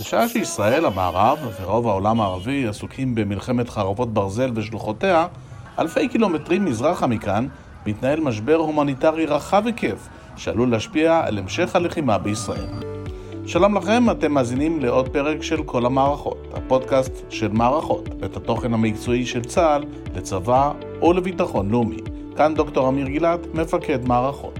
בשעה שישראל, המערב ורוב העולם הערבי עסוקים במלחמת חרבות ברזל ושלוחותיה, אלפי קילומטרים מזרחה מכאן מתנהל משבר הומניטרי רחב היקף שעלול להשפיע על המשך הלחימה בישראל. שלום לכם, אתם מאזינים לעוד פרק של כל המערכות, הפודקאסט של מערכות, את התוכן המקצועי של צה"ל לצבא או לביטחון לאומי. כאן דוקטור אמיר גילת, מפקד מערכות.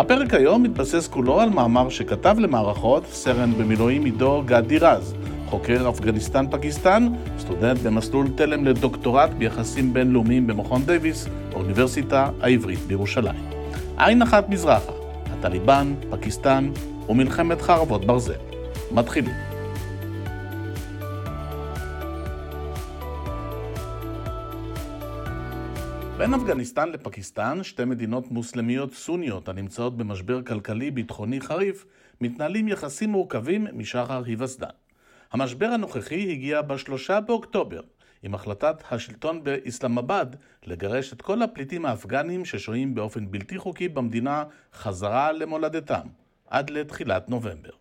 הפרק היום מתבסס כולו על מאמר שכתב למערכות סרן במילואים עידו גדי רז, חוקר אפגניסטן-פקיסטן, סטודנט במסלול תלם לדוקטורט ביחסים בינלאומיים במכון דייוויס, באוניברסיטה העברית בירושלים. עין אחת מזרחה, הטליבן, פקיסטן ומלחמת חרבות ברזל. מתחילים. בין אפגניסטן לפקיסטן, שתי מדינות מוסלמיות סוניות הנמצאות במשבר כלכלי-ביטחוני חריף, מתנהלים יחסים מורכבים משחר היווסדן. המשבר הנוכחי הגיע בשלושה באוקטובר, עם החלטת השלטון באסלאמבאד לגרש את כל הפליטים האפגנים ששוהים באופן בלתי חוקי במדינה חזרה למולדתם, עד לתחילת נובמבר.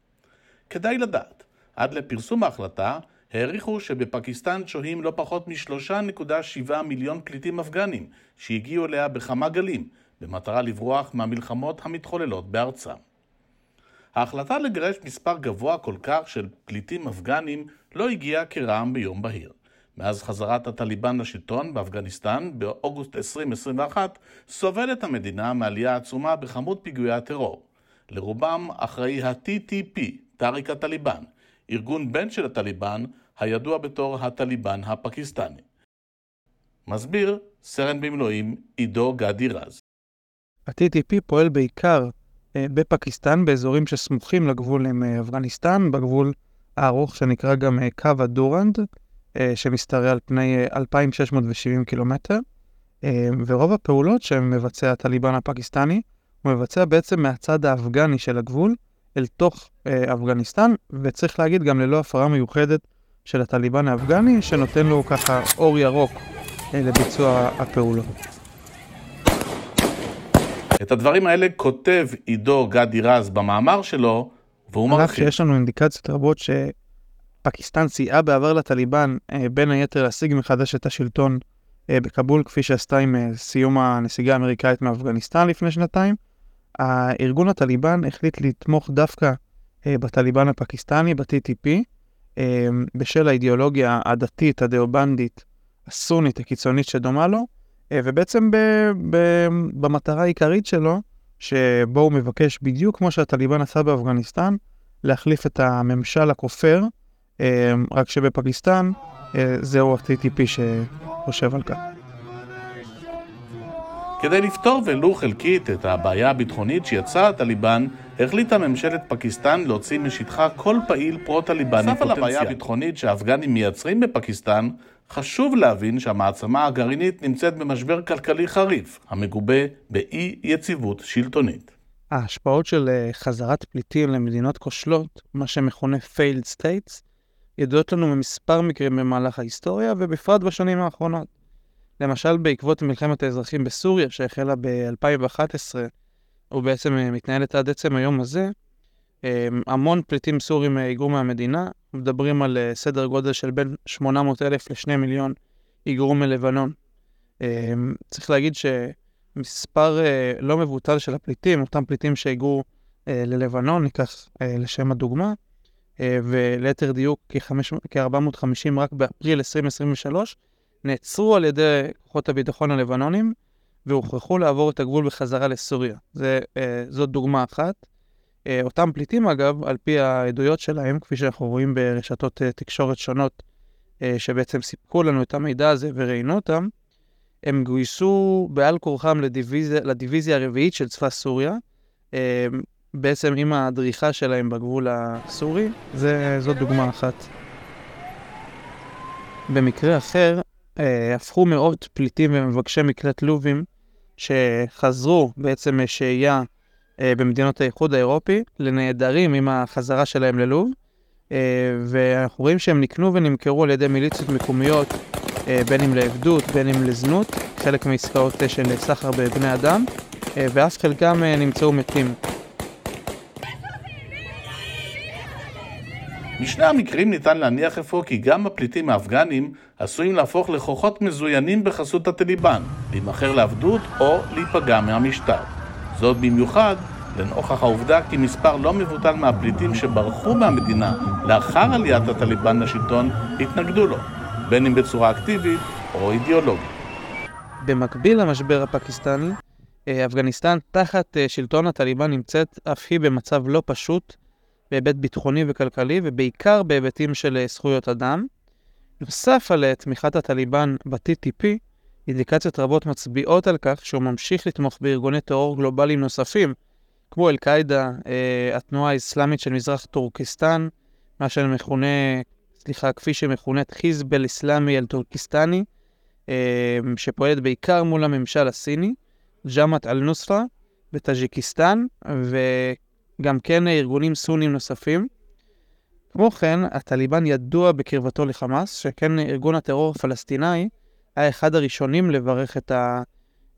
כדאי לדעת, עד לפרסום ההחלטה, העריכו שבפקיסטן שוהים לא פחות מ-3.7 מיליון פליטים אפגנים שהגיעו אליה בכמה גלים, במטרה לברוח מהמלחמות המתחוללות בארצם. ההחלטה לגרש מספר גבוה כל כך של פליטים אפגנים לא הגיעה כרעם ביום בהיר. מאז חזרת הטליבן לשלטון באפגניסטן באוגוסט 2021 סובלת המדינה מעלייה עצומה בכמות פיגועי הטרור. לרובם אחראי ה-TTP, טאריק הטליבן, ארגון בן של הטליבן, הידוע בתור הטליבן הפקיסטני. מסביר סרן במילואים עידו גדי רז. ה-TTP פועל בעיקר אה, בפקיסטן, באזורים שסמוכים לגבול עם אה, אפגניסטן, בגבול הארוך שנקרא גם אה, קו הדורנד, שמשתרע על פני 2,670 קילומטר, ורוב הפעולות שמבצע הטליבן הפקיסטני, הוא מבצע בעצם מהצד האפגני של הגבול, אל תוך אה, אפגניסטן, וצריך להגיד גם ללא הפרה מיוחדת של הטליבן האפגני, שנותן לו ככה אור ירוק אה, לביצוע הפעולות. את הדברים האלה כותב עידו גדי רז במאמר שלו, והוא מרחיב. אף שיש לנו אינדיקציות רבות שפקיסטן סייעה בעבר לטליבן, אה, בין היתר להשיג מחדש את השלטון אה, בכבול, כפי שעשתה עם אה, סיום הנסיגה האמריקאית מאפגניסטן לפני שנתיים. הארגון הטליבן החליט לתמוך דווקא אה, בטליבן הפקיסטני, ב-TTP, אה, בשל האידיאולוגיה הדתית, הדאובנדית, הסונית, הקיצונית שדומה לו, אה, ובעצם ב- ב- במטרה העיקרית שלו, שבו הוא מבקש, בדיוק כמו שהטליבן עשה באפגניסטן, להחליף את הממשל הכופר, אה, רק שבפקיסטן אה, זהו ה-TTP שחושב על כך. כדי לפתור ולו חלקית את הבעיה הביטחונית שיצרה הטליבן, החליטה ממשלת פקיסטן להוציא משטחה כל פעיל פרו-טליבני פוטנציאל. נוסף על הבעיה הביטחונית שהאפגנים מייצרים בפקיסטן, חשוב להבין שהמעצמה הגרעינית נמצאת במשבר כלכלי חריף, המגובה באי יציבות שלטונית. ההשפעות של אה, חזרת פליטים למדינות כושלות, מה שמכונה failed states, ידועות לנו ממספר מקרים במהלך ההיסטוריה, ובפרט בשנים האחרונות. למשל בעקבות מלחמת האזרחים בסוריה שהחלה ב-2011, ובעצם אה, מתנהלת עד עצם היום הזה, אה, המון פליטים סורים אה, היגרו מהמדינה, מדברים על סדר גודל של בין 800 אלף ל-2 מיליון היגרו מלבנון. צריך להגיד שמספר לא מבוטל של הפליטים, אותם פליטים שהיגרו ללבנון, ניקח לשם הדוגמה, וליתר דיוק כ-450 רק באפריל 2023, נעצרו על ידי כוחות הביטחון הלבנונים והוכרחו לעבור את הגבול בחזרה לסוריה. זה, אה, זאת דוגמה אחת. אה, אותם פליטים, אגב, על פי העדויות שלהם, כפי שאנחנו רואים ברשתות אה, תקשורת שונות, אה, שבעצם סיפקו לנו את המידע הזה וראיינו אותם, הם גויסו בעל כורחם לדיוויזיה, לדיוויזיה הרביעית של צבא סוריה, אה, בעצם עם הדריכה שלהם בגבול הסורי, זה, זאת דוגמה אחת. במקרה אחר, אה, הפכו מאות פליטים ומבקשי מקלט לובים שחזרו בעצם משהייה אה, במדינות האיחוד האירופי לנעדרים עם החזרה שלהם ללוב, אה, ואנחנו רואים שהם נקנו ונמכרו על ידי מיליציות מקומיות, אה, בין אם לעבדות, בין אם לזנות, חלק מעסקאות אה, של סחר בבני אדם, אה, ואף חלקם אה, נמצאו מתים. משני המקרים ניתן להניח אפוא כי גם הפליטים האפגנים עשויים להפוך לכוחות מזוינים בחסות הטליבן, להימכר לעבדות או להיפגע מהמשטר. זאת במיוחד לנוכח העובדה כי מספר לא מבוטל מהפליטים שברחו מהמדינה לאחר עליית הטליבן לשלטון התנגדו לו, בין אם בצורה אקטיבית או אידיאולוגית. במקביל למשבר הפקיסטני, אה, אפגניסטן תחת אה, שלטון הטליבן נמצאת אף היא במצב לא פשוט בהיבט ביטחוני וכלכלי ובעיקר בהיבטים של אה, זכויות אדם. נוסף על תמיכת הטליבן ב-TTP, אינדיקציות רבות מצביעות על כך שהוא ממשיך לתמוך בארגוני טרור גלובליים נוספים, כמו אל-קאעידה, התנועה האסלאמית של מזרח טורקיסטן, מה שמכונה, סליחה, כפי שמכונת חיזב אל-אסלאמי אל-טורקיסטני, שפועלת בעיקר מול הממשל הסיני. ג'אמת אל-נוסרה בטאג'יקיסטן, וגם כן ארגונים סונים נוספים. כמו כן, הטליבן ידוע בקרבתו לחמאס, שכן ארגון הטרור הפלסטיני היה אחד הראשונים לברך את, ה...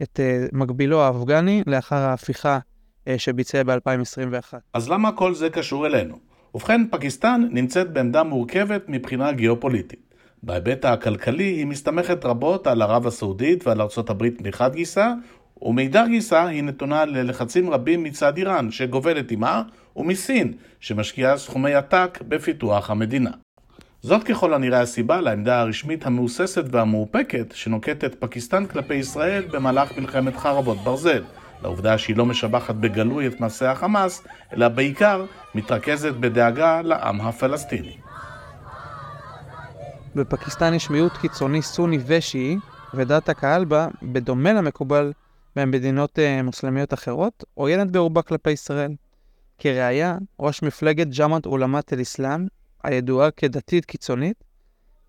את uh, מקבילו האפגני לאחר ההפיכה uh, שביצע ב-2021. אז למה כל זה קשור אלינו? ובכן, פקיסטן נמצאת בעמדה מורכבת מבחינה גיאופוליטית. בהיבט הכלכלי היא מסתמכת רבות על ערב הסעודית ועל ארצות הברית מחד גיסא, ומאידך גיסא היא נתונה ללחצים רבים מצד איראן, שגובלת עימה, ומסין, שמשקיעה סכומי עתק בפיתוח המדינה. זאת ככל הנראה הסיבה לעמדה הרשמית המהוססת והמאופקת שנוקטת פקיסטן כלפי ישראל במהלך מלחמת חרבות ברזל, לעובדה שהיא לא משבחת בגלוי את מעשי החמאס, אלא בעיקר מתרכזת בדאגה לעם הפלסטיני. בפקיסטן יש מיעוט קיצוני סוני ושיעי, ודעת הקהל בה, בדומה למקובל במדינות uh, מוסלמיות אחרות, עוינת ברובה כלפי ישראל. כראיה, ראש מפלגת ג'מאט עולמת אל-אסלאם, הידועה כדתית קיצונית,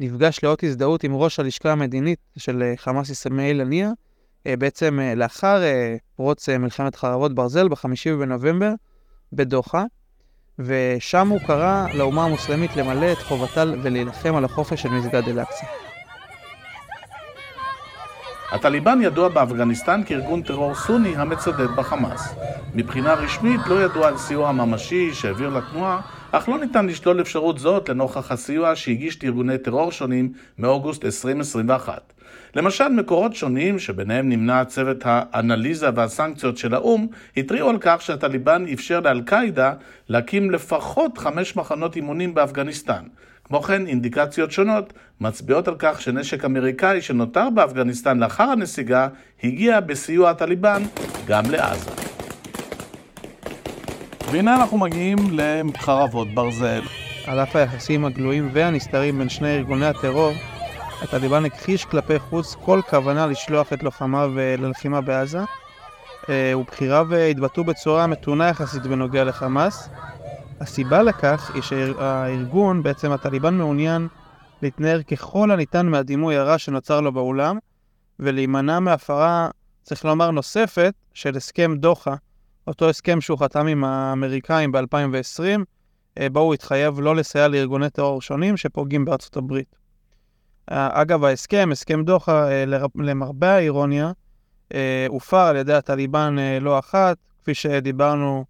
נפגש לאות הזדהות עם ראש הלשכה המדינית של uh, חמאס אסמאעיל הנייה, uh, בעצם לאחר פרוץ מלחמת חרבות ברזל ב-5 בנובמבר בדוחה, ושם הוא קרא לאומה המוסלמית למלא את חובתה ולהילחם על החופש של מסגד אל-אקצא. הטליבן ידוע באפגניסטן כארגון טרור סוני המצדד בחמאס. מבחינה רשמית לא ידוע על סיוע ממשי שהעביר לתנועה, אך לא ניתן לשלול אפשרות זאת לנוכח הסיוע שהגיש לארגוני טרור שונים מאוגוסט 2021. למשל, מקורות שונים, שביניהם נמנה צוות האנליזה והסנקציות של האו"ם, התריעו על כך שהטליבן אפשר לאל-קאעידה להקים לפחות חמש מחנות אימונים באפגניסטן. כמו כן, אינדיקציות שונות מצביעות על כך שנשק אמריקאי שנותר באפגניסטן לאחר הנסיגה הגיע בסיוע הטליבן גם לעזה. והנה אנחנו מגיעים לחרבות ברזל. על אף היחסים הגלויים והנסתרים בין שני ארגוני הטרור, הטליבן הכחיש כלפי חוץ כל כוונה לשלוח את לוחמיו ללחימה בעזה, אה, ובכיריו התבטאו בצורה מתונה יחסית בנוגע לחמאס, הסיבה לכך היא שהארגון, בעצם הטליבן מעוניין להתנער ככל הניתן מהדימוי הרע שנוצר לו באולם, ולהימנע מהפרה, צריך לומר, נוספת של הסכם דוחה, אותו הסכם שהוא חתם עם האמריקאים ב-2020, אה, בו הוא התחייב לא לסייע לארגוני טרור שונים שפוגעים בארצות הברית. אה, אגב, ההסכם, הסכם דוחה, אה, למרבה האירוניה, הופר על ידי הטליבן לא אחת, כפי שדיברנו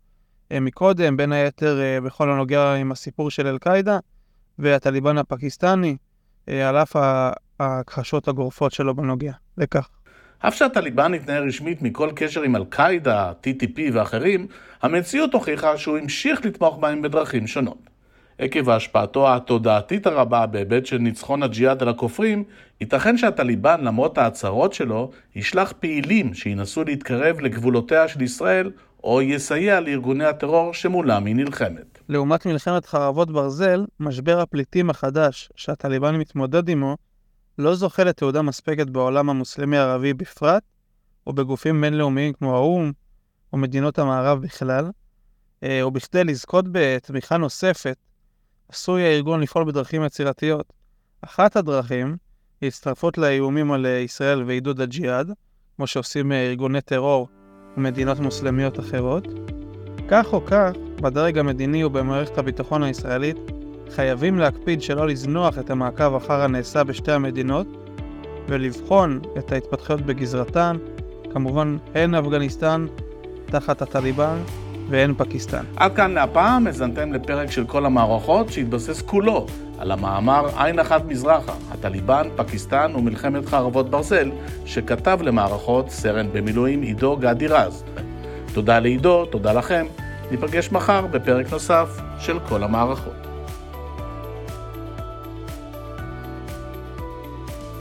מקודם, בין היתר אה, בכל הנוגע עם הסיפור של אל-קאעידה והטליבן הפקיסטני, אה, על אף ההכחשות הגורפות שלו בנוגע לכך. אף שהטליבן התנער רשמית מכל קשר עם אל-קאעידה, TTP ואחרים, המציאות הוכיחה שהוא המשיך לתמוך בהם בדרכים שונות. עקב השפעתו התודעתית הרבה בהיבט של ניצחון הג'יהאד על הכופרים, ייתכן שהטליבן, למרות ההצהרות שלו, ישלח פעילים שינסו להתקרב לגבולותיה של ישראל או יסייע לארגוני הטרור שמולם היא נלחמת. לעומת מלחמת חרבות ברזל, משבר הפליטים החדש שהטליבן מתמודד עמו לא זוכה לתעודה מספקת בעולם המוסלמי-ערבי בפרט, או בגופים בינלאומיים כמו האו"ם, או מדינות המערב בכלל, אה, ובכדי לזכות בתמיכה נוספת, עשוי הארגון לפעול בדרכים יצירתיות. אחת הדרכים היא הצטרפות לאיומים על ישראל ועידוד הג'יהאד, כמו שעושים אה, ארגוני טרור ומדינות מוסלמיות אחרות. כך או כך, בדרג המדיני ובמערכת הביטחון הישראלית חייבים להקפיד שלא לזנוח את המעקב אחר הנעשה בשתי המדינות ולבחון את ההתפתחויות בגזרתן, כמובן הן אפגניסטן תחת הטליבן ואין פקיסטן. עד כאן להפעם, האזנתם לפרק של כל המערכות שהתבסס כולו על המאמר עין אחת מזרחה, הטליבן, פקיסטן ומלחמת חרבות ברזל, שכתב למערכות סרן במילואים עידו גדי רז. תודה לעידו, תודה לכם. ניפגש מחר בפרק נוסף של כל המערכות.